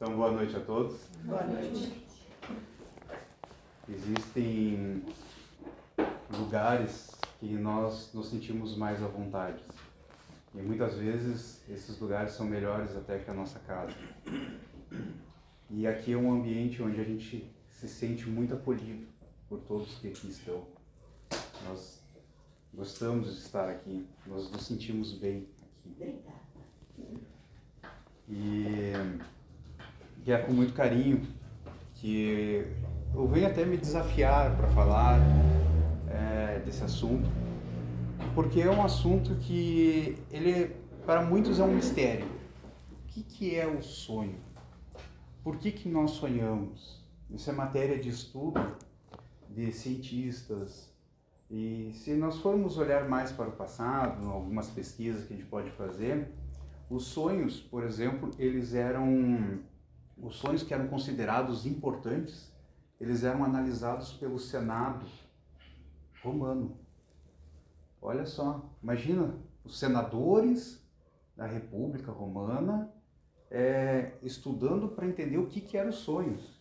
Então, boa noite a todos. Boa noite. Existem lugares que nós nos sentimos mais à vontade. E muitas vezes esses lugares são melhores até que a nossa casa. E aqui é um ambiente onde a gente se sente muito acolhido por todos que aqui estão. Nós gostamos de estar aqui, nós nos sentimos bem aqui. Obrigada. E, e é com muito carinho que eu venho até me desafiar para falar é, desse assunto, porque é um assunto que ele para muitos é um mistério. O que, que é o sonho? Por que, que nós sonhamos? Isso é matéria de estudo de cientistas. E se nós formos olhar mais para o passado, algumas pesquisas que a gente pode fazer, os sonhos, por exemplo, eles eram os sonhos que eram considerados importantes, eles eram analisados pelo Senado romano. Olha só, imagina os senadores da República Romana é, estudando para entender o que, que eram os sonhos.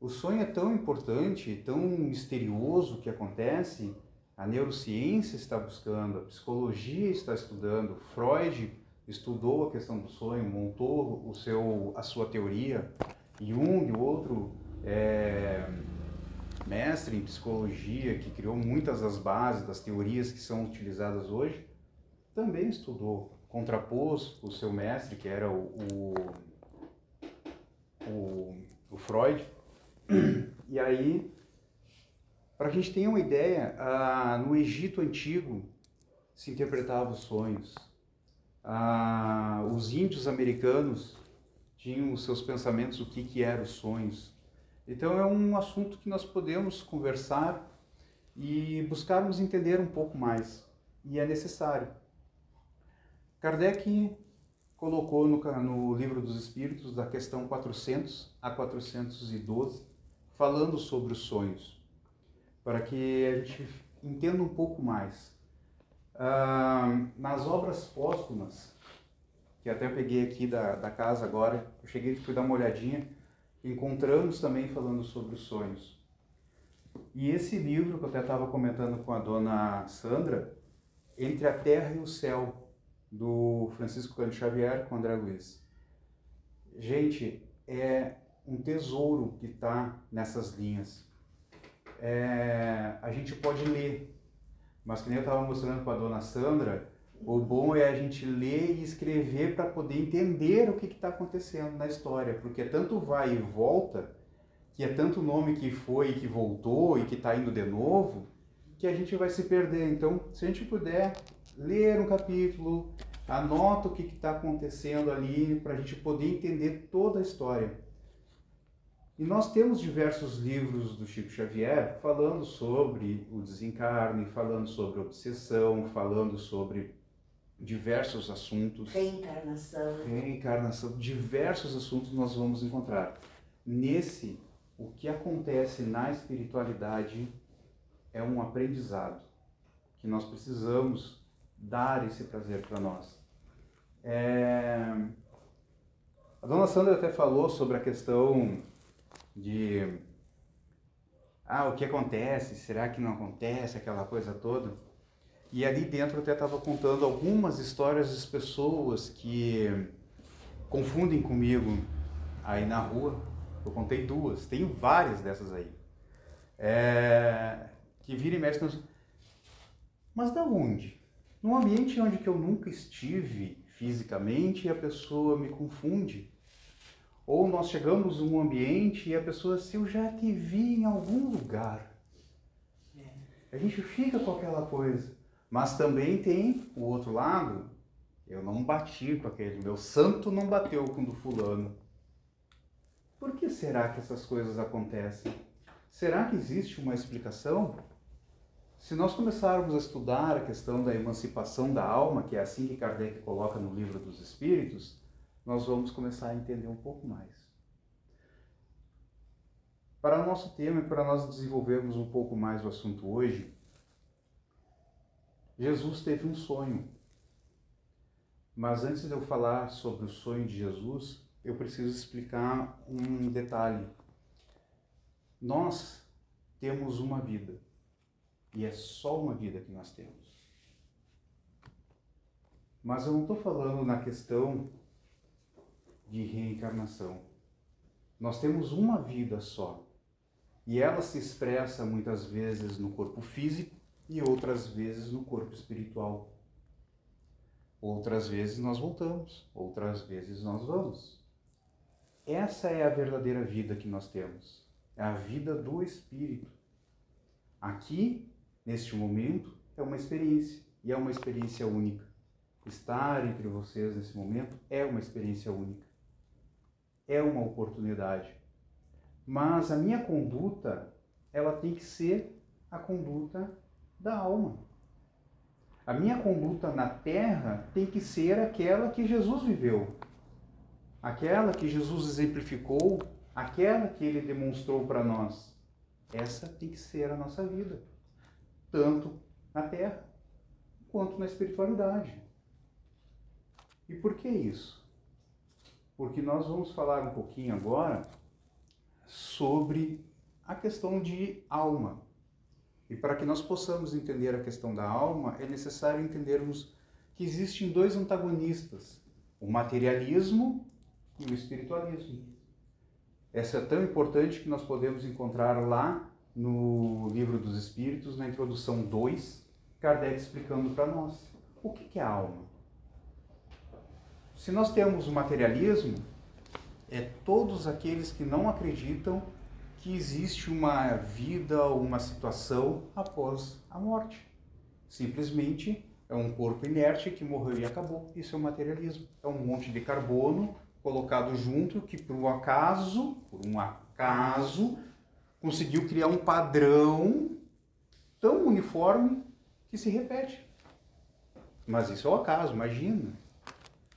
O sonho é tão importante, tão misterioso que acontece, a neurociência está buscando, a psicologia está estudando, Freud estudou a questão do sonho, montou o seu, a sua teoria, Jung, outro é, mestre em psicologia que criou muitas das bases das teorias que são utilizadas hoje, também estudou, contrapôs o seu mestre, que era o, o, o, o Freud, e aí, para a gente tenha uma ideia, ah, no Egito Antigo se interpretavam os sonhos. Ah, os índios americanos tinham os seus pensamentos, o que, que eram os sonhos. Então é um assunto que nós podemos conversar e buscarmos entender um pouco mais. E é necessário. Kardec colocou no, no Livro dos Espíritos, da questão 400 a 412, falando sobre os sonhos, para que a gente entenda um pouco mais. Nas obras póstumas, que até peguei aqui da, da casa agora, eu cheguei e fui dar uma olhadinha, encontramos também falando sobre os sonhos. E esse livro que eu até estava comentando com a dona Sandra, Entre a Terra e o Céu, do Francisco Cândido Xavier com André Luiz. Gente, é um tesouro que está nessas linhas. É, a gente pode ler, mas que nem eu estava mostrando para a dona Sandra, o bom é a gente ler e escrever para poder entender o que está acontecendo na história, porque é tanto vai e volta, que é tanto nome que foi e que voltou e que está indo de novo, que a gente vai se perder. Então, se a gente puder ler um capítulo, anota o que está acontecendo ali, para a gente poder entender toda a história. E nós temos diversos livros do Chico Xavier falando sobre o desencarne, falando sobre obsessão, falando sobre diversos assuntos. Reencarnação. Reencarnação, diversos assuntos nós vamos encontrar. Nesse, o que acontece na espiritualidade é um aprendizado que nós precisamos dar esse prazer para nós. É... A dona Sandra até falou sobre a questão de ah, o que acontece, será que não acontece, aquela coisa toda. E ali dentro eu até estava contando algumas histórias das pessoas que confundem comigo aí na rua. Eu contei duas, tenho várias dessas aí. É, que vira e mexe. Mas da onde? Num ambiente onde que eu nunca estive fisicamente a pessoa me confunde. Ou nós chegamos num ambiente e a pessoa, se eu já te vi em algum lugar. A gente fica com aquela coisa. Mas também tem o outro lado, eu não bati com aquele, meu santo não bateu com o do fulano. Por que será que essas coisas acontecem? Será que existe uma explicação? Se nós começarmos a estudar a questão da emancipação da alma, que é assim que Kardec coloca no livro dos Espíritos, nós vamos começar a entender um pouco mais. Para o nosso tema e para nós desenvolvermos um pouco mais o assunto hoje, Jesus teve um sonho. Mas antes de eu falar sobre o sonho de Jesus, eu preciso explicar um detalhe. Nós temos uma vida e é só uma vida que nós temos. Mas eu não estou falando na questão de reencarnação. Nós temos uma vida só. E ela se expressa muitas vezes no corpo físico e outras vezes no corpo espiritual. Outras vezes nós voltamos, outras vezes nós vamos. Essa é a verdadeira vida que nós temos. É a vida do espírito. Aqui, neste momento, é uma experiência e é uma experiência única. Estar entre vocês nesse momento é uma experiência única é uma oportunidade. Mas a minha conduta, ela tem que ser a conduta da alma. A minha conduta na terra tem que ser aquela que Jesus viveu, aquela que Jesus exemplificou, aquela que ele demonstrou para nós. Essa tem que ser a nossa vida, tanto na terra quanto na espiritualidade. E por que isso? Porque nós vamos falar um pouquinho agora sobre a questão de alma. E para que nós possamos entender a questão da alma, é necessário entendermos que existem dois antagonistas, o materialismo e o espiritualismo. Essa é tão importante que nós podemos encontrar lá no Livro dos Espíritos, na introdução 2, Kardec explicando para nós o que é a alma. Se nós temos o materialismo, é todos aqueles que não acreditam que existe uma vida ou uma situação após a morte. Simplesmente é um corpo inerte que morreu e acabou. Isso é o materialismo. É um monte de carbono colocado junto que por um acaso, por um acaso, conseguiu criar um padrão tão uniforme que se repete. Mas isso é o acaso, imagina.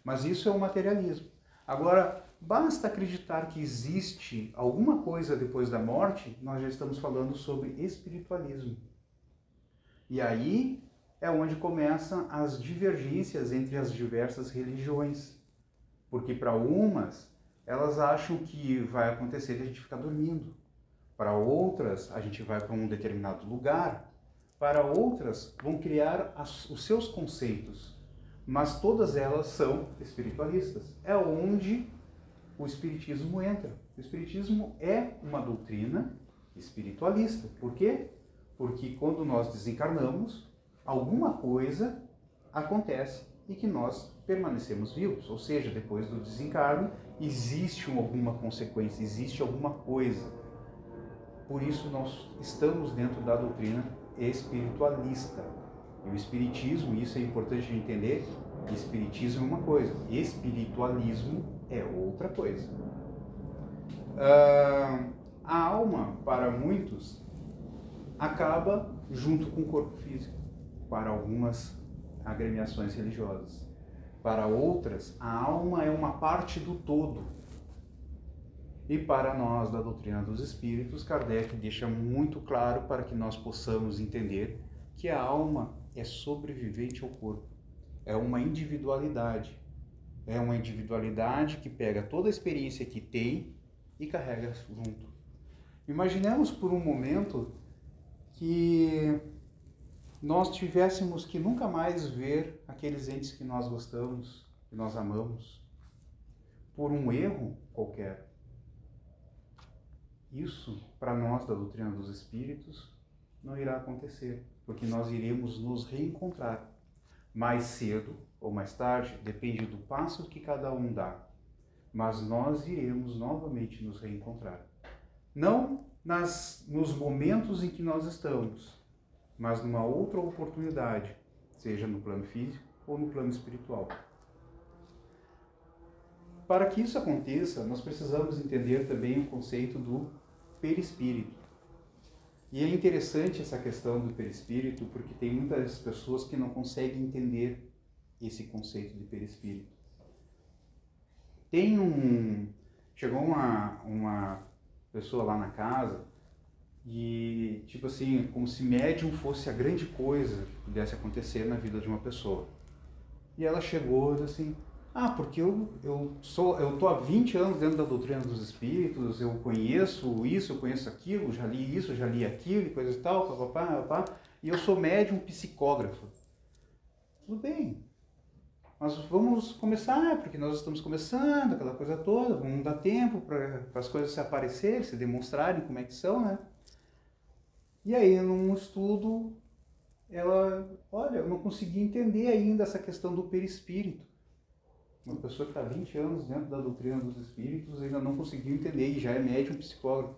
Mas isso é o materialismo. Agora, basta acreditar que existe alguma coisa depois da morte, nós já estamos falando sobre espiritualismo. E aí é onde começam as divergências entre as diversas religiões. Porque para umas, elas acham que vai acontecer de a gente ficar dormindo. Para outras, a gente vai para um determinado lugar. Para outras, vão criar as, os seus conceitos mas todas elas são espiritualistas. É onde o espiritismo entra. O espiritismo é uma doutrina espiritualista. Por quê? Porque quando nós desencarnamos, alguma coisa acontece e que nós permanecemos vivos, ou seja, depois do desencarno existe alguma consequência, existe alguma coisa. Por isso nós estamos dentro da doutrina espiritualista. E o espiritismo, isso é importante de entender, espiritismo é uma coisa, espiritualismo é outra coisa. Uh, a alma, para muitos, acaba junto com o corpo físico, para algumas agremiações religiosas. Para outras, a alma é uma parte do todo. E para nós, da doutrina dos espíritos, Kardec deixa muito claro para que nós possamos entender que a alma é sobrevivente ao corpo. É uma individualidade. É uma individualidade que pega toda a experiência que tem e carrega junto. Imaginemos por um momento que nós tivéssemos que nunca mais ver aqueles entes que nós gostamos, que nós amamos, por um erro qualquer. Isso, para nós da doutrina dos espíritos, não irá acontecer porque nós iremos nos reencontrar mais cedo ou mais tarde, depende do passo que cada um dá, mas nós iremos novamente nos reencontrar. Não nas, nos momentos em que nós estamos, mas numa outra oportunidade, seja no plano físico ou no plano espiritual. Para que isso aconteça, nós precisamos entender também o conceito do perispírito. E é interessante essa questão do perispírito, porque tem muitas pessoas que não conseguem entender esse conceito de perispírito. Tem um. Chegou uma, uma pessoa lá na casa e, tipo assim, como se médium fosse a grande coisa que pudesse acontecer na vida de uma pessoa. E ela chegou e disse assim: Ah, porque eu, eu sou eu tô há 20 anos dentro da doutrina dos espíritos, eu conheço isso, eu conheço aquilo, já li isso, já li aquilo, e coisa e tal, papapá, papá, e eu sou médium psicógrafo. Tudo bem. Mas vamos começar, porque nós estamos começando, aquela coisa toda, vamos dar tempo para as coisas se aparecerem, se demonstrarem como é que são, né? E aí, num estudo, ela, olha, eu não consegui entender ainda essa questão do perispírito. Uma pessoa que está 20 anos dentro da doutrina dos espíritos ainda não conseguiu entender e já é médium psicólogo.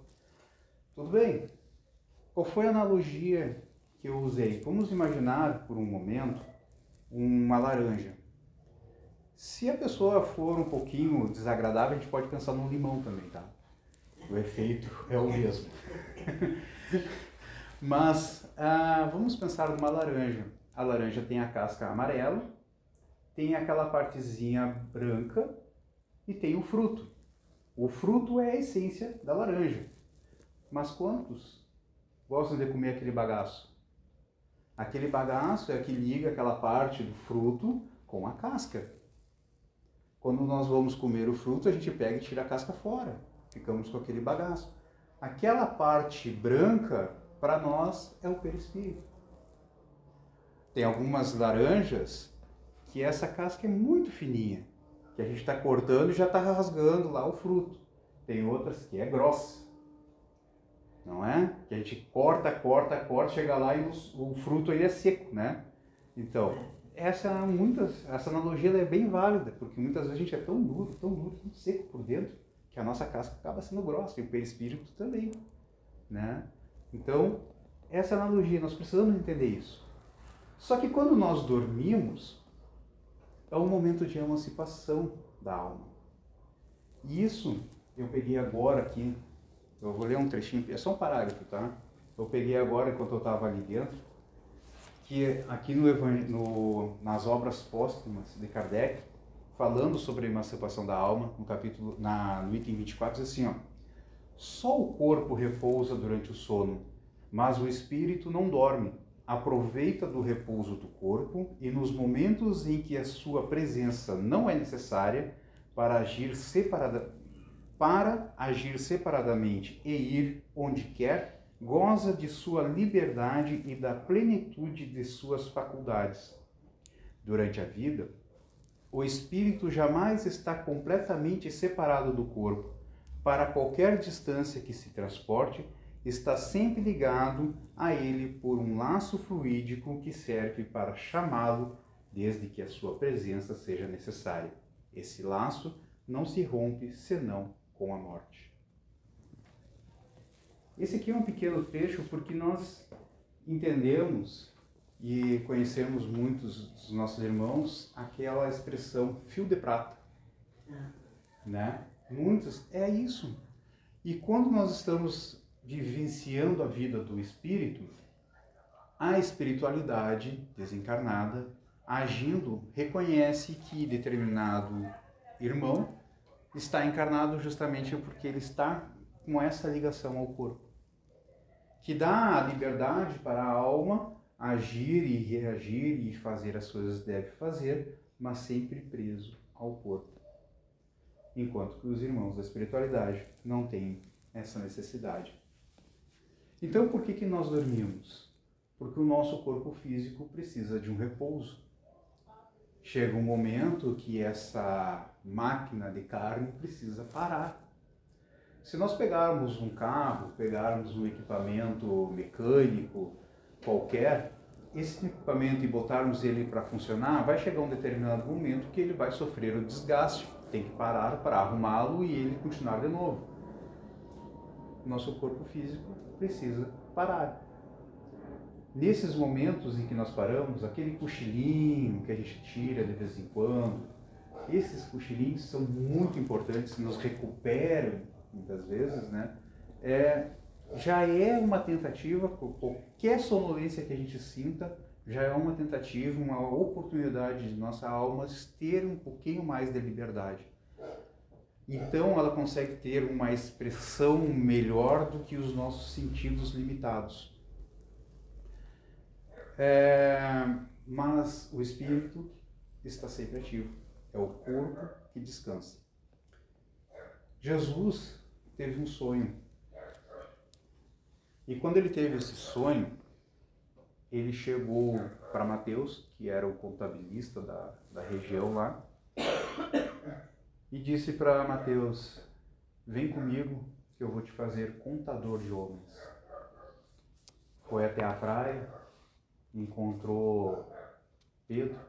Tudo bem. Qual foi a analogia que eu usei? Vamos imaginar por um momento uma laranja. Se a pessoa for um pouquinho desagradável, a gente pode pensar no limão também, tá? O efeito é o mesmo. Mas ah, vamos pensar numa laranja. A laranja tem a casca amarela, tem aquela partezinha branca e tem o fruto. O fruto é a essência da laranja. Mas quantos gostam de comer aquele bagaço? Aquele bagaço é que liga aquela parte do fruto com a casca. Quando nós vamos comer o fruto, a gente pega e tira a casca fora. Ficamos com aquele bagaço. Aquela parte branca, para nós, é o perispírito. Tem algumas laranjas que essa casca é muito fininha, que a gente está cortando e já está rasgando lá o fruto. Tem outras que é grossa não é? Que a gente corta, corta, corta, chega lá e o, o fruto aí é seco, né? Então, essa muitas, essa analogia é bem válida, porque muitas vezes a gente é tão duro, tão duro, tão seco por dentro, que a nossa casca acaba sendo grossa e o perispírito também, né? Então, essa analogia, nós precisamos entender isso. Só que quando nós dormimos, é um momento de emancipação da alma. E isso eu peguei agora aqui eu vou ler um trechinho, é só um parágrafo, tá? Eu peguei agora, enquanto eu estava ali dentro, que aqui no, no, nas obras póstumas de Kardec, falando sobre a emancipação da alma, no capítulo, na, no item 24, diz assim, ó, só o corpo repousa durante o sono, mas o espírito não dorme. Aproveita do repouso do corpo e nos momentos em que a sua presença não é necessária para agir separada, para agir separadamente e ir onde quer, goza de sua liberdade e da plenitude de suas faculdades. Durante a vida, o espírito jamais está completamente separado do corpo. Para qualquer distância que se transporte, está sempre ligado a ele por um laço fluídico que serve para chamá-lo desde que a sua presença seja necessária. Esse laço não se rompe senão com a morte. Esse aqui é um pequeno trecho porque nós entendemos e conhecemos muitos dos nossos irmãos aquela expressão fio de prata. Ah. Né? Muitos, é isso. E quando nós estamos vivenciando a vida do espírito, a espiritualidade desencarnada, agindo, reconhece que determinado irmão está encarnado justamente porque ele está com essa ligação ao corpo, que dá a liberdade para a alma agir e reagir e fazer as coisas que deve fazer, mas sempre preso ao corpo. Enquanto que os irmãos da espiritualidade não têm essa necessidade. Então, por que, que nós dormimos? Porque o nosso corpo físico precisa de um repouso. Chega um momento que essa máquina de carne precisa parar. Se nós pegarmos um carro, pegarmos um equipamento mecânico qualquer, esse equipamento e botarmos ele para funcionar, vai chegar um determinado momento que ele vai sofrer o desgaste, tem que parar para arrumá-lo e ele continuar de novo. Nosso corpo físico precisa parar. Nesses momentos em que nós paramos, aquele cochilinho que a gente tira de vez em quando, esses cochilinhos são muito importantes, nos recuperam muitas vezes, né? É, já é uma tentativa, qualquer sonolência que a gente sinta, já é uma tentativa, uma oportunidade de nossa alma ter um pouquinho mais de liberdade. Então ela consegue ter uma expressão melhor do que os nossos sentidos limitados. É, mas o espírito está sempre ativo é o corpo que descansa. Jesus teve um sonho. E quando ele teve esse sonho, ele chegou para Mateus, que era o contabilista da, da região lá, e disse para Mateus: Vem comigo que eu vou te fazer contador de homens. Foi até a praia, encontrou Pedro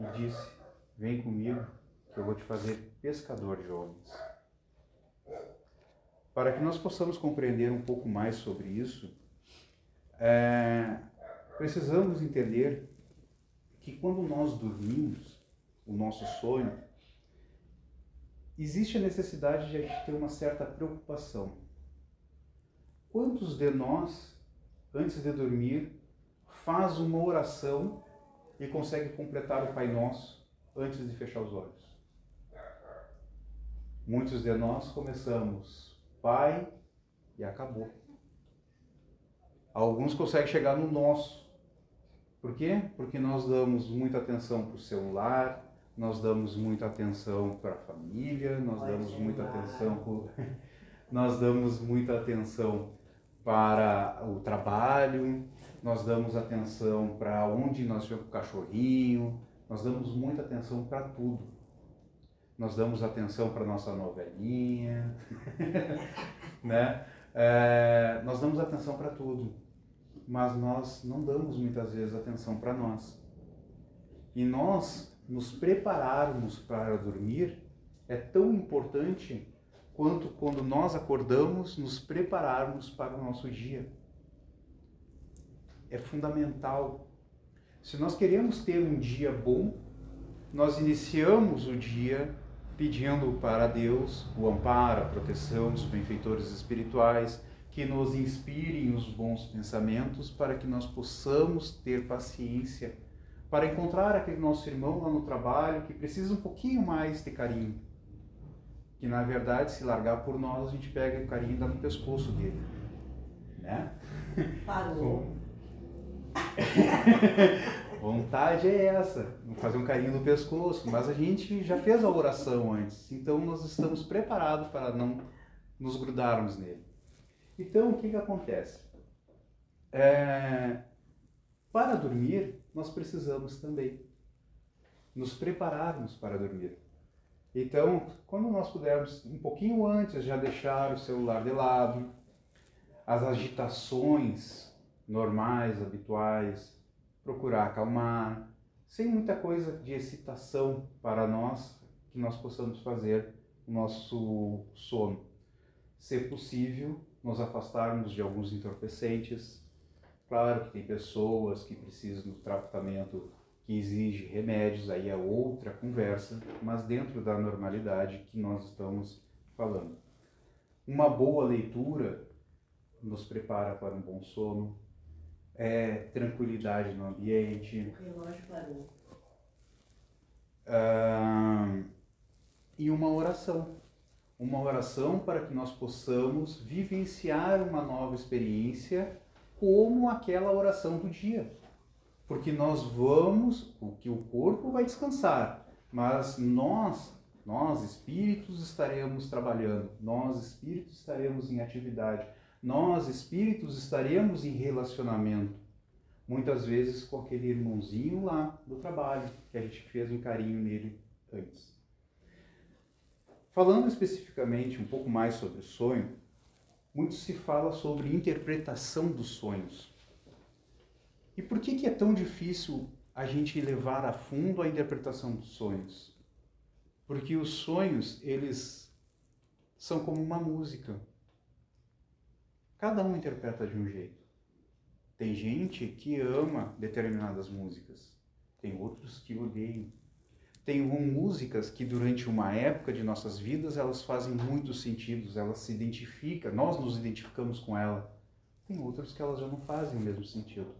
e disse: Vem comigo que eu vou te fazer pescador de homens. Para que nós possamos compreender um pouco mais sobre isso, é, precisamos entender que quando nós dormimos, o nosso sonho, existe a necessidade de a gente ter uma certa preocupação. Quantos de nós, antes de dormir, faz uma oração e consegue completar o Pai Nosso antes de fechar os olhos? Muitos de nós começamos Pai e acabou. Alguns conseguem chegar no nosso. Por quê? Porque nós damos muita atenção para o celular, nós damos muita atenção para a família, nós Pode damos muita atenção nós damos muita atenção para o trabalho, nós damos atenção para onde nós vamos com o cachorrinho, nós damos muita atenção para tudo. Nós damos atenção para nossa novelinha, né? É, nós damos atenção para tudo, mas nós não damos muitas vezes atenção para nós. E nós nos prepararmos para dormir é tão importante quanto quando nós acordamos, nos prepararmos para o nosso dia. É fundamental. Se nós queremos ter um dia bom, nós iniciamos o dia pedindo para Deus o amparo, a proteção dos benfeitores espirituais, que nos inspirem os bons pensamentos para que nós possamos ter paciência para encontrar aquele nosso irmão lá no trabalho que precisa um pouquinho mais de carinho. Que na verdade, se largar por nós, a gente pega o carinho e dá no pescoço dele. Né? Parou. Vontade é essa, fazer um carinho no pescoço, mas a gente já fez a oração antes, então nós estamos preparados para não nos grudarmos nele. Então, o que, que acontece? É, para dormir, nós precisamos também nos prepararmos para dormir. Então, quando nós pudermos, um pouquinho antes, já deixar o celular de lado, as agitações normais, habituais, procurar acalmar, sem muita coisa de excitação para nós, que nós possamos fazer o nosso sono. Se possível, nos afastarmos de alguns entorpecentes, Claro que tem pessoas que precisam do tratamento que exige remédios, aí é outra conversa, mas dentro da normalidade que nós estamos falando. Uma boa leitura nos prepara para um bom sono, é tranquilidade no ambiente. O relógio parou. Ah, e uma oração. Uma oração para que nós possamos vivenciar uma nova experiência como aquela oração do dia. Porque nós vamos, o que o corpo vai descansar, mas nós, nós espíritos estaremos trabalhando, nós espíritos estaremos em atividade, nós espíritos estaremos em relacionamento. Muitas vezes com aquele irmãozinho lá do trabalho, que a gente fez um carinho nele antes. Falando especificamente um pouco mais sobre o sonho, muito se fala sobre interpretação dos sonhos. E por que, que é tão difícil a gente levar a fundo a interpretação dos sonhos? Porque os sonhos, eles são como uma música. Cada um interpreta de um jeito. Tem gente que ama determinadas músicas, tem outros que odeiam. Tem músicas que durante uma época de nossas vidas elas fazem muitos sentidos, elas se identificam, nós nos identificamos com ela. Tem outras que elas já não fazem o mesmo sentido.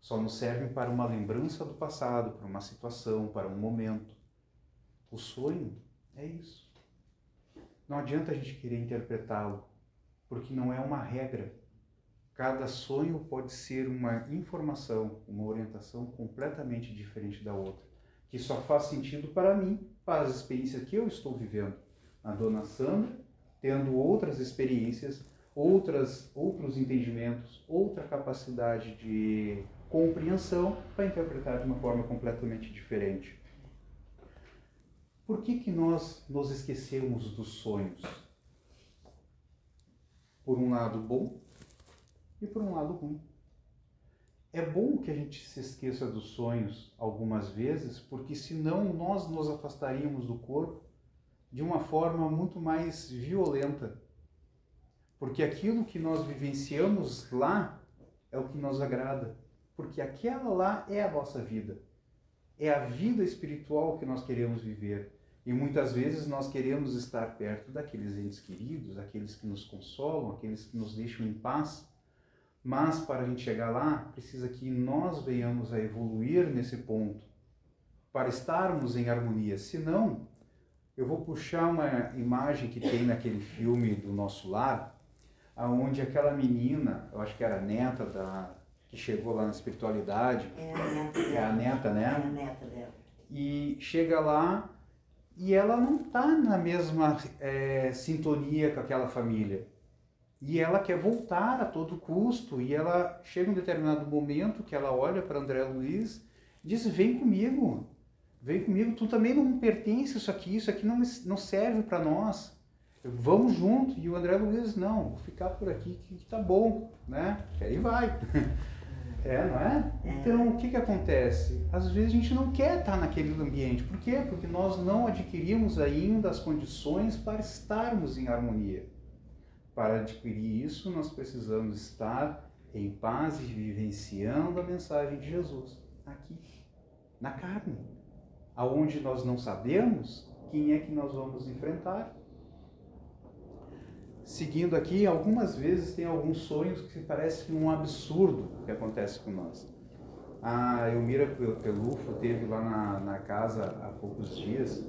Só nos servem para uma lembrança do passado, para uma situação, para um momento. O sonho é isso. Não adianta a gente querer interpretá-lo, porque não é uma regra. Cada sonho pode ser uma informação, uma orientação completamente diferente da outra que só faz sentido para mim, para as experiências que eu estou vivendo. A dona Sandra tendo outras experiências, outras, outros entendimentos, outra capacidade de compreensão para interpretar de uma forma completamente diferente. Por que, que nós nos esquecemos dos sonhos? Por um lado bom e por um lado ruim. É bom que a gente se esqueça dos sonhos algumas vezes, porque senão nós nos afastaríamos do corpo de uma forma muito mais violenta. Porque aquilo que nós vivenciamos lá é o que nos agrada. Porque aquela lá é a nossa vida. É a vida espiritual que nós queremos viver. E muitas vezes nós queremos estar perto daqueles entes queridos, aqueles que nos consolam, aqueles que nos deixam em paz. Mas para a gente chegar lá, precisa que nós venhamos a evoluir nesse ponto, para estarmos em harmonia. Senão, eu vou puxar uma imagem que tem naquele filme do Nosso Lar, aonde aquela menina, eu acho que era a neta da que chegou lá na espiritualidade. É a neta dela. É a neta, né? É a neta dela. E chega lá e ela não está na mesma é, sintonia com aquela família. E ela quer voltar a todo custo. E ela chega um determinado momento que ela olha para André Luiz e diz: Vem comigo, vem comigo, tu também não pertence isso aqui, isso aqui não, não serve para nós. Vamos junto. E o André Luiz, não, vou ficar por aqui que, que tá bom, né? E aí vai. É, não é? Então, o que que acontece? Às vezes a gente não quer estar naquele ambiente. Por quê? Porque nós não adquirimos ainda as condições para estarmos em harmonia. Para adquirir isso, nós precisamos estar em paz e vivenciando a mensagem de Jesus aqui, na carne aonde nós não sabemos quem é que nós vamos enfrentar. Seguindo aqui, algumas vezes tem alguns sonhos que parecem um absurdo que acontece com nós. A Elmira Pelufo teve lá na, na casa há poucos dias.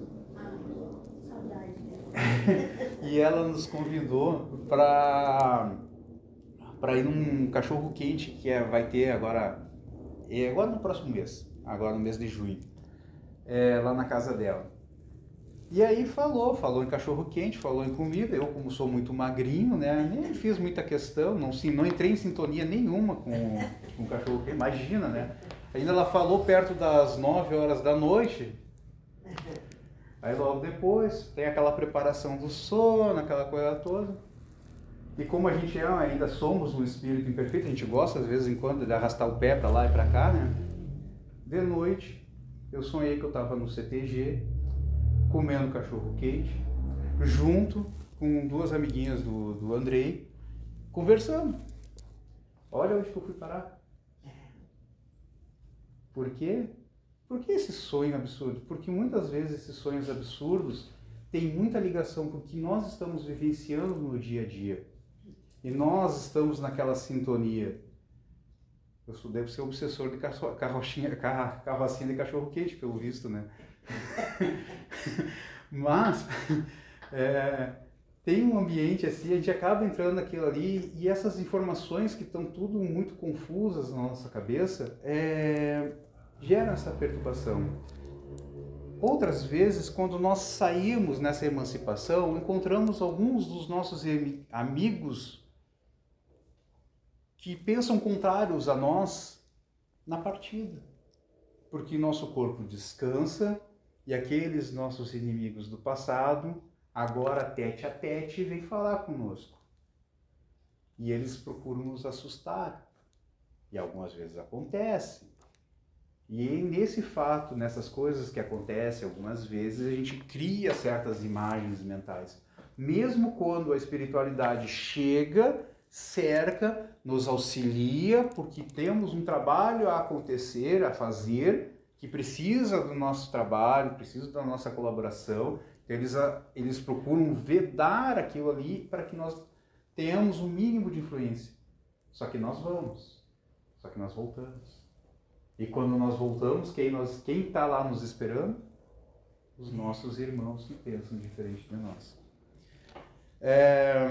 E ela nos convidou para para ir num cachorro quente que é, vai ter agora é agora no próximo mês, agora no mês de junho é, lá na casa dela. E aí falou, falou em cachorro quente, falou em comida. Eu, como sou muito magrinho, né, nem fiz muita questão, não, sim, não entrei em sintonia nenhuma com, com cachorro quente. Imagina, né? Ainda ela falou perto das 9 horas da noite. Aí logo depois tem aquela preparação do sono, aquela coisa toda. E como a gente é, ainda somos um espírito imperfeito, a gente gosta de vez em quando de arrastar o pé para lá e para cá, né? De noite, eu sonhei que eu estava no CTG, comendo cachorro quente, junto com duas amiguinhas do, do Andrei, conversando. Olha onde que eu fui parar. Por quê? Por que esse sonho absurdo? Porque muitas vezes esses sonhos absurdos têm muita ligação com o que nós estamos vivenciando no dia a dia. E nós estamos naquela sintonia. Eu sou, devo ser obsessor de carrochinha, carrocinha de cachorro quente, pelo visto, né? Mas é, tem um ambiente assim, a gente acaba entrando naquilo ali e essas informações que estão tudo muito confusas na nossa cabeça é, geram essa perturbação. Outras vezes, quando nós saímos nessa emancipação, encontramos alguns dos nossos amigos que pensam contrários a nós na partida. Porque nosso corpo descansa e aqueles nossos inimigos do passado, agora tete a tete, vêm falar conosco. E eles procuram nos assustar. E algumas vezes acontece. E nesse fato, nessas coisas que acontecem algumas vezes, a gente cria certas imagens mentais. Mesmo quando a espiritualidade chega cerca, nos auxilia, porque temos um trabalho a acontecer, a fazer, que precisa do nosso trabalho, precisa da nossa colaboração. Então, eles, eles procuram vedar aquilo ali para que nós tenhamos o um mínimo de influência. Só que nós vamos, só que nós voltamos. E quando nós voltamos, quem nós, quem está lá nos esperando? Os nossos irmãos que pensam diferente de nós. É.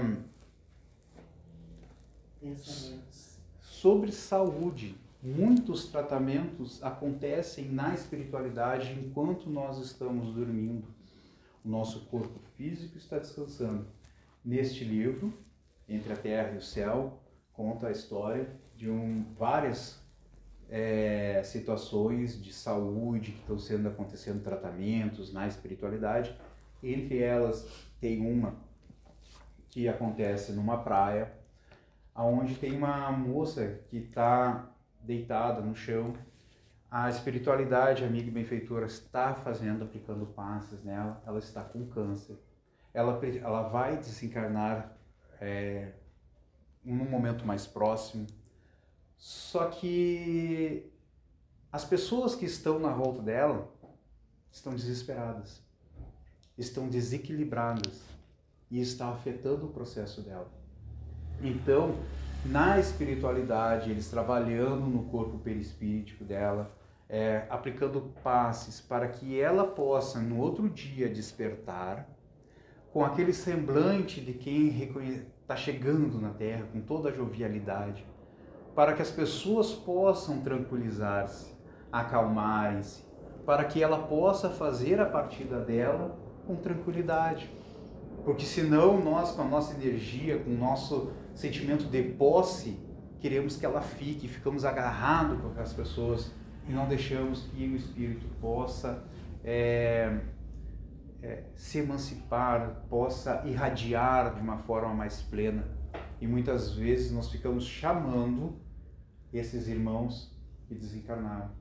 Sobre saúde. muitos tratamentos acontecem na espiritualidade enquanto nós estamos dormindo. O nosso corpo físico está descansando. Neste livro, Entre a Terra e o Céu, conta a história de um, várias é, situações de saúde que estão sendo acontecendo tratamentos na espiritualidade. Entre elas tem uma que acontece numa praia, aonde tem uma moça que está deitada no chão. A espiritualidade, amiga e benfeitora, está fazendo, aplicando passes nela. Ela está com câncer. Ela, ela vai desencarnar é, num momento mais próximo. Só que as pessoas que estão na volta dela estão desesperadas, estão desequilibradas e está afetando o processo dela. Então, na espiritualidade, eles trabalhando no corpo perispíritico dela, é, aplicando passes para que ela possa no outro dia despertar com aquele semblante de quem está chegando na Terra, com toda a jovialidade, para que as pessoas possam tranquilizar-se, acalmarem-se, para que ela possa fazer a partida dela com tranquilidade. Porque senão nós, com a nossa energia, com o nosso sentimento de posse, queremos que ela fique, ficamos agarrados com aquelas pessoas e não deixamos que o espírito possa é, é, se emancipar, possa irradiar de uma forma mais plena. E muitas vezes nós ficamos chamando esses irmãos que desencarnaram.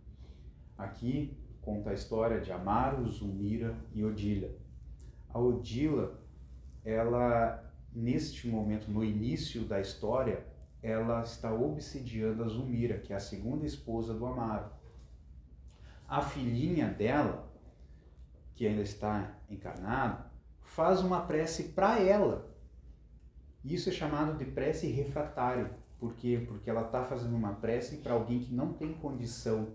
Aqui conta a história de Amaro, Zumira e Odila. A Odila, ela neste momento, no início da história, ela está obsidiando a Zumira, que é a segunda esposa do Amaro. A filhinha dela, que ainda está encarnada, faz uma prece para ela. Isso é chamado de prece refratária. Por quê? Porque ela está fazendo uma prece para alguém que não tem condição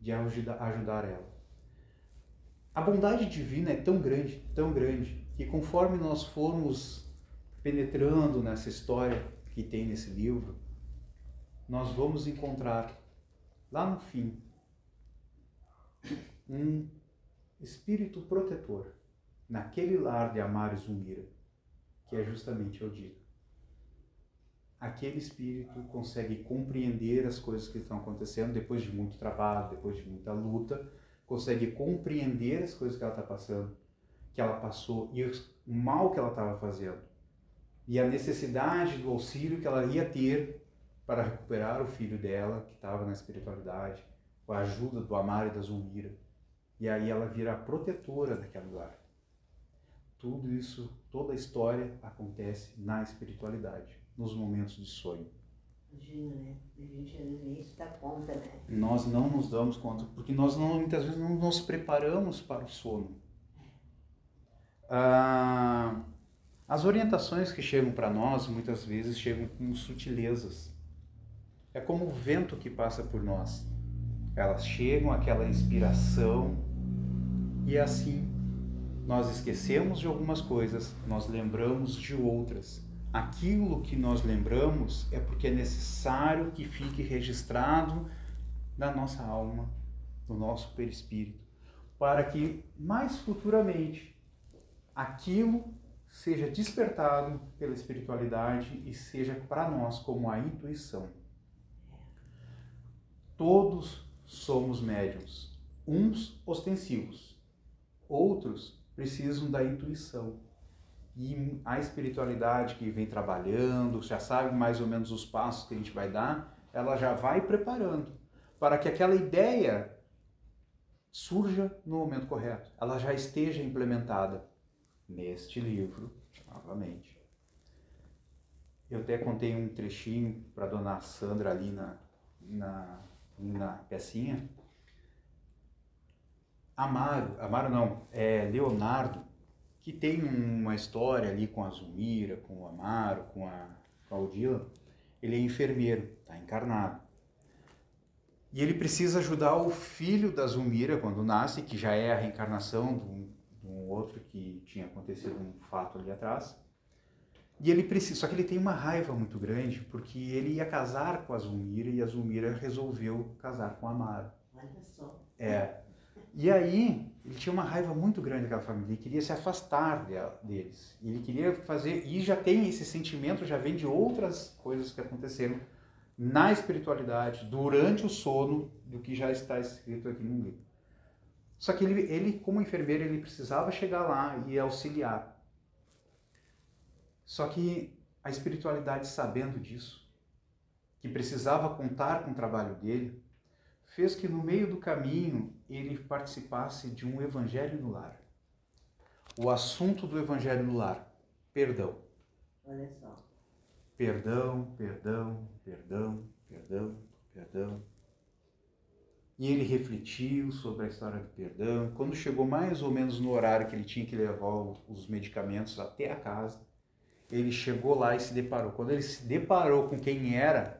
de ajudar ela. A bondade divina é tão grande, tão grande, que conforme nós formos penetrando nessa história que tem nesse livro, nós vamos encontrar lá no fim um espírito protetor naquele lar de Amar e Zumira, que é justamente Odila. Aquele espírito consegue compreender as coisas que estão acontecendo depois de muito trabalho, depois de muita luta, consegue compreender as coisas que ela está passando, que ela passou e o mal que ela estava fazendo e a necessidade do auxílio que ela ia ter para recuperar o filho dela, que estava na espiritualidade, com a ajuda do Amar e da Zulmira. E aí ela vira a protetora daquele lugar. Tudo isso, toda a história acontece na espiritualidade, nos momentos de sonho. Imagina, né? A gente nem se dá conta, né? Nós não nos damos conta, porque nós não, muitas vezes não nos preparamos para o sono. Ah, as orientações que chegam para nós muitas vezes chegam com sutilezas. É como o vento que passa por nós. Elas chegam, aquela inspiração, e assim nós esquecemos de algumas coisas, nós lembramos de outras. Aquilo que nós lembramos é porque é necessário que fique registrado na nossa alma, no nosso perispírito, para que mais futuramente aquilo seja despertado pela espiritualidade e seja para nós como a intuição. Todos somos médiums, uns ostensivos, outros precisam da intuição. E a espiritualidade que vem trabalhando, já sabe mais ou menos os passos que a gente vai dar, ela já vai preparando para que aquela ideia surja no momento correto, ela já esteja implementada neste livro, novamente. Eu até contei um trechinho para dona Sandra ali na, na, na pecinha. Amaro, Amaro não, é Leonardo, que tem uma história ali com a Zumira, com o Amaro, com a, com a Odila. Ele é enfermeiro, está encarnado. E ele precisa ajudar o filho da Zumira quando nasce, que já é a reencarnação de um um outro que tinha acontecido um fato ali atrás. E ele precisa, só que ele tem uma raiva muito grande, porque ele ia casar com a Zulmira e a Zulmira resolveu casar com a Amaro. Olha só. É. E aí, ele tinha uma raiva muito grande daquela família, ele queria se afastar deles. Ele queria fazer, e já tem esse sentimento, já vem de outras coisas que aconteceram na espiritualidade, durante o sono, do que já está escrito aqui no livro. Só que ele, ele como enfermeiro, ele precisava chegar lá e auxiliar. Só que a espiritualidade, sabendo disso, que precisava contar com o trabalho dele, fez que no meio do caminho ele participasse de um evangelho no lar. O assunto do evangelho no lar, perdão. Olha só. Perdão, perdão, perdão, perdão, perdão. E ele refletiu sobre a história do perdão. Quando chegou mais ou menos no horário que ele tinha que levar os medicamentos até a casa, ele chegou lá e se deparou. Quando ele se deparou com quem era,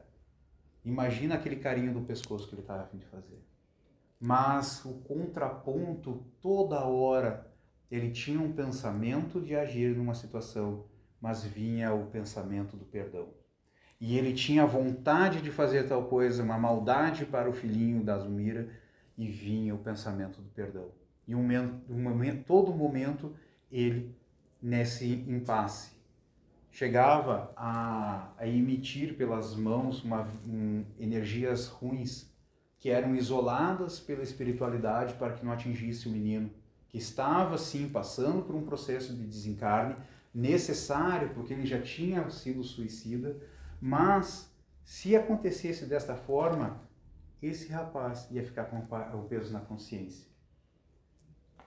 imagina aquele carinho do pescoço que ele estava a fim de fazer. Mas o contraponto, toda hora, ele tinha um pensamento de agir numa situação, mas vinha o pensamento do perdão. E ele tinha vontade de fazer tal coisa, uma maldade para o filhinho da Zumira, e vinha o pensamento do perdão. E um um todo momento ele nesse impasse chegava a, a emitir pelas mãos uma, um, energias ruins que eram isoladas pela espiritualidade para que não atingisse o menino, que estava sim passando por um processo de desencarne necessário porque ele já tinha sido suicida, mas se acontecesse desta forma, esse rapaz ia ficar com o peso na consciência.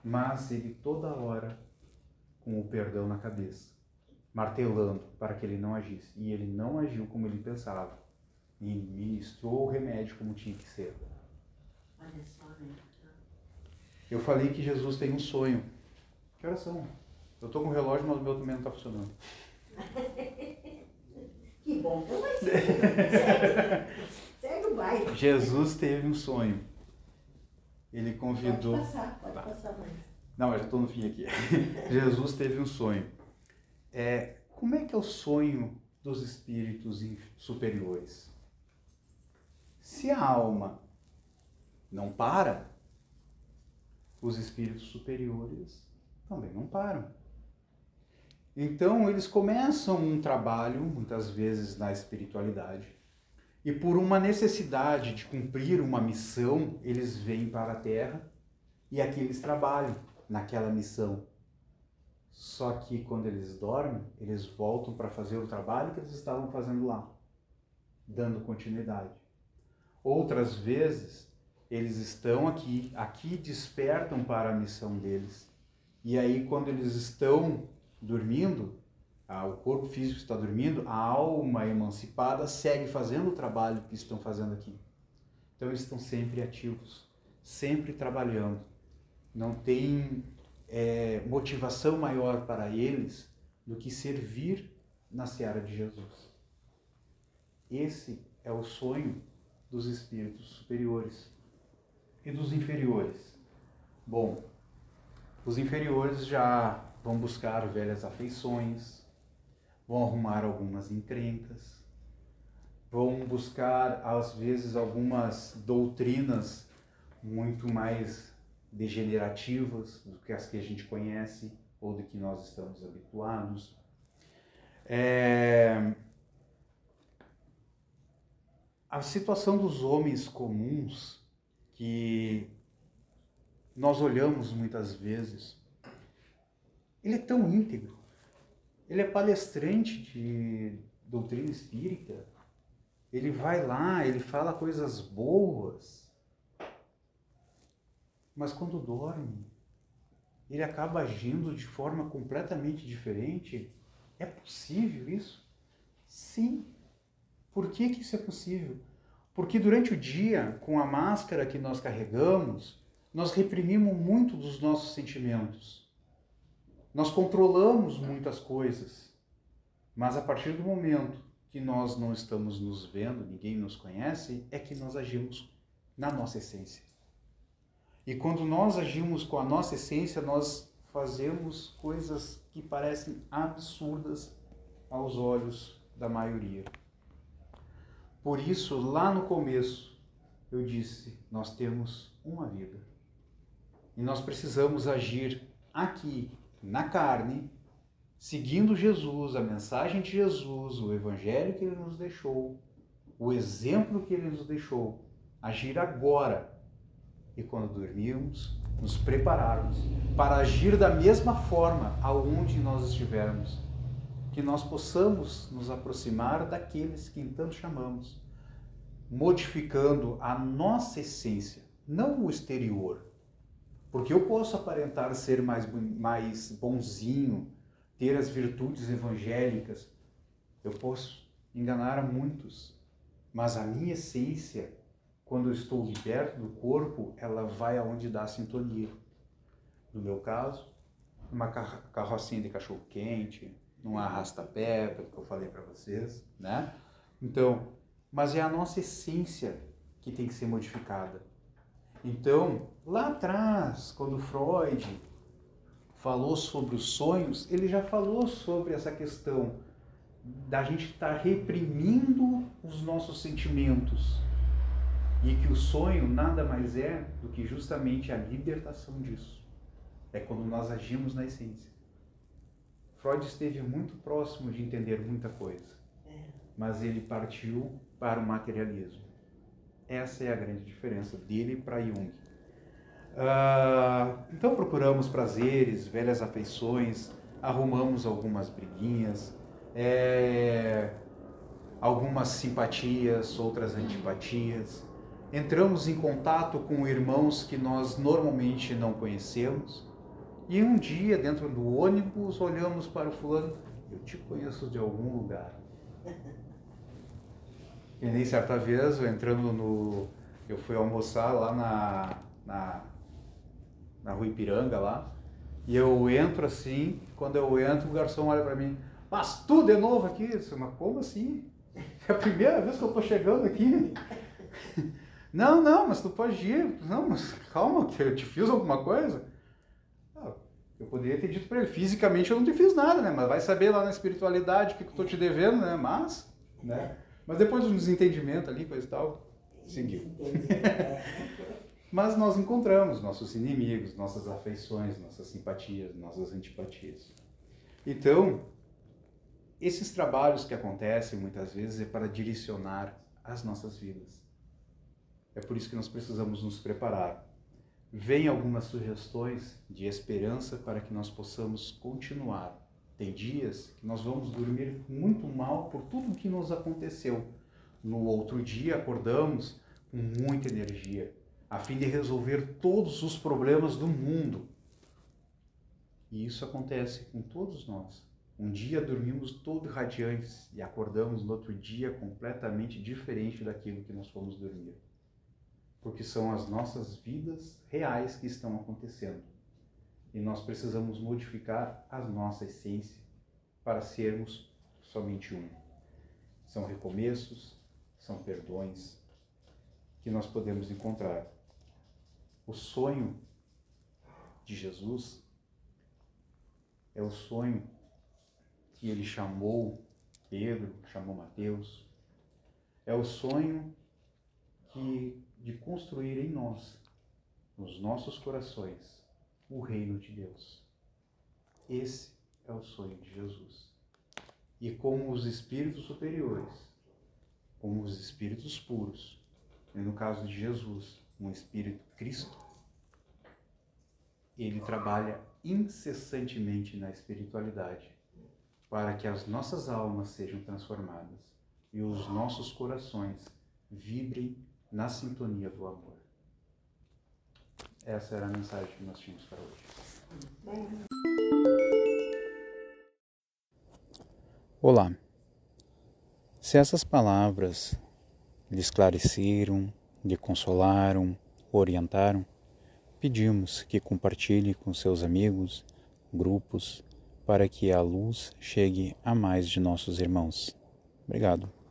Mas ele toda hora com o perdão na cabeça martelando para que ele não agisse. E ele não agiu como ele pensava. E ministrou o remédio como tinha que ser. Olha só, né? Eu falei que Jesus tem um sonho. Que horas são? Eu estou com o relógio, mas o meu também não está funcionando. que bom, então vai ser. Segue, segue o baile. Jesus teve um sonho. Ele convidou. Pode passar, pode passar mais. Não, eu já estou no fim aqui. Jesus teve um sonho é, como é que é o sonho dos espíritos superiores? Se a alma não para, os espíritos superiores também não param. Então, eles começam um trabalho, muitas vezes na espiritualidade, e por uma necessidade de cumprir uma missão, eles vêm para a Terra e aqui eles trabalham naquela missão. Só que quando eles dormem, eles voltam para fazer o trabalho que eles estavam fazendo lá, dando continuidade. Outras vezes, eles estão aqui, aqui despertam para a missão deles. E aí, quando eles estão dormindo, ah, o corpo físico está dormindo, a alma emancipada segue fazendo o trabalho que estão fazendo aqui. Então, eles estão sempre ativos, sempre trabalhando. Não tem é, motivação maior para eles do que servir na seara de Jesus. Esse é o sonho dos espíritos superiores e dos inferiores. Bom, os inferiores já vão buscar velhas afeições, vão arrumar algumas encrencas, vão buscar às vezes algumas doutrinas muito mais degenerativas do que as que a gente conhece ou do que nós estamos habituados. É... A situação dos homens comuns que nós olhamos muitas vezes, ele é tão íntegro, ele é palestrante de doutrina espírita, ele vai lá, ele fala coisas boas, mas quando dorme, ele acaba agindo de forma completamente diferente. É possível isso? Sim. Por que, que isso é possível? Porque durante o dia, com a máscara que nós carregamos, nós reprimimos muito dos nossos sentimentos. Nós controlamos muitas coisas. Mas a partir do momento que nós não estamos nos vendo, ninguém nos conhece, é que nós agimos na nossa essência. E quando nós agimos com a nossa essência, nós fazemos coisas que parecem absurdas aos olhos da maioria. Por isso, lá no começo, eu disse: nós temos uma vida. E nós precisamos agir aqui, na carne, seguindo Jesus, a mensagem de Jesus, o evangelho que ele nos deixou, o exemplo que ele nos deixou. Agir agora. E quando dormirmos, nos prepararmos para agir da mesma forma aonde nós estivermos que nós possamos nos aproximar daqueles que tanto chamamos, modificando a nossa essência, não o exterior. Porque eu posso aparentar ser mais, mais bonzinho, ter as virtudes evangélicas, eu posso enganar a muitos, mas a minha essência, quando eu estou liberto do corpo, ela vai aonde dá sintonia. No meu caso, uma carrocinha de cachorro quente, num arrasta-pé, que eu falei para vocês, né? Então, mas é a nossa essência que tem que ser modificada. Então, lá atrás, quando Freud falou sobre os sonhos, ele já falou sobre essa questão da gente estar tá reprimindo os nossos sentimentos e que o sonho nada mais é do que justamente a libertação disso. É quando nós agimos na essência. Freud esteve muito próximo de entender muita coisa, é. mas ele partiu para o materialismo. Essa é a grande diferença dele para Jung. Uh, então procuramos prazeres, velhas afeições, arrumamos algumas briguinhas, é, algumas simpatias, outras antipatias. Entramos em contato com irmãos que nós normalmente não conhecemos e um dia, dentro do ônibus, olhamos para o fulano, eu te conheço de algum lugar. E nem certa vez, eu entrando no. Eu fui almoçar lá na, na, na rua Ipiranga lá. E eu entro assim, quando eu entro, o garçom olha para mim, mas tu de novo aqui? Eu disse, mas como assim? É a primeira vez que eu tô chegando aqui. Não, não, mas tu pode ir. Não, mas calma, eu te fiz alguma coisa? Eu poderia ter dito para ele, fisicamente eu não te fiz nada, né? Mas vai saber lá na espiritualidade o que, que eu tô te devendo, né? Mas, né? Mas depois do desentendimento ali, coisa e tal, seguiu. Mas nós encontramos nossos inimigos, nossas afeições, nossas simpatias, nossas antipatias. Então, esses trabalhos que acontecem muitas vezes é para direcionar as nossas vidas. É por isso que nós precisamos nos preparar vem algumas sugestões de esperança para que nós possamos continuar. Tem dias que nós vamos dormir muito mal por tudo o que nos aconteceu. No outro dia acordamos com muita energia, a fim de resolver todos os problemas do mundo. E isso acontece com todos nós. Um dia dormimos todos radiantes e acordamos no outro dia completamente diferente daquilo que nós fomos dormir porque são as nossas vidas reais que estão acontecendo. E nós precisamos modificar a nossa essência para sermos somente um. São recomeços, são perdões que nós podemos encontrar. O sonho de Jesus é o sonho que ele chamou Pedro, chamou Mateus. É o sonho que de construir em nós, nos nossos corações, o reino de Deus. Esse é o sonho de Jesus. E como os espíritos superiores, como os espíritos puros, e no caso de Jesus, um espírito Cristo, ele trabalha incessantemente na espiritualidade para que as nossas almas sejam transformadas e os nossos corações vibrem na sintonia do amor. Essa era a mensagem que nós tínhamos para hoje. Olá. Se essas palavras lhe esclareceram, lhe consolaram, orientaram, pedimos que compartilhe com seus amigos, grupos, para que a luz chegue a mais de nossos irmãos. Obrigado.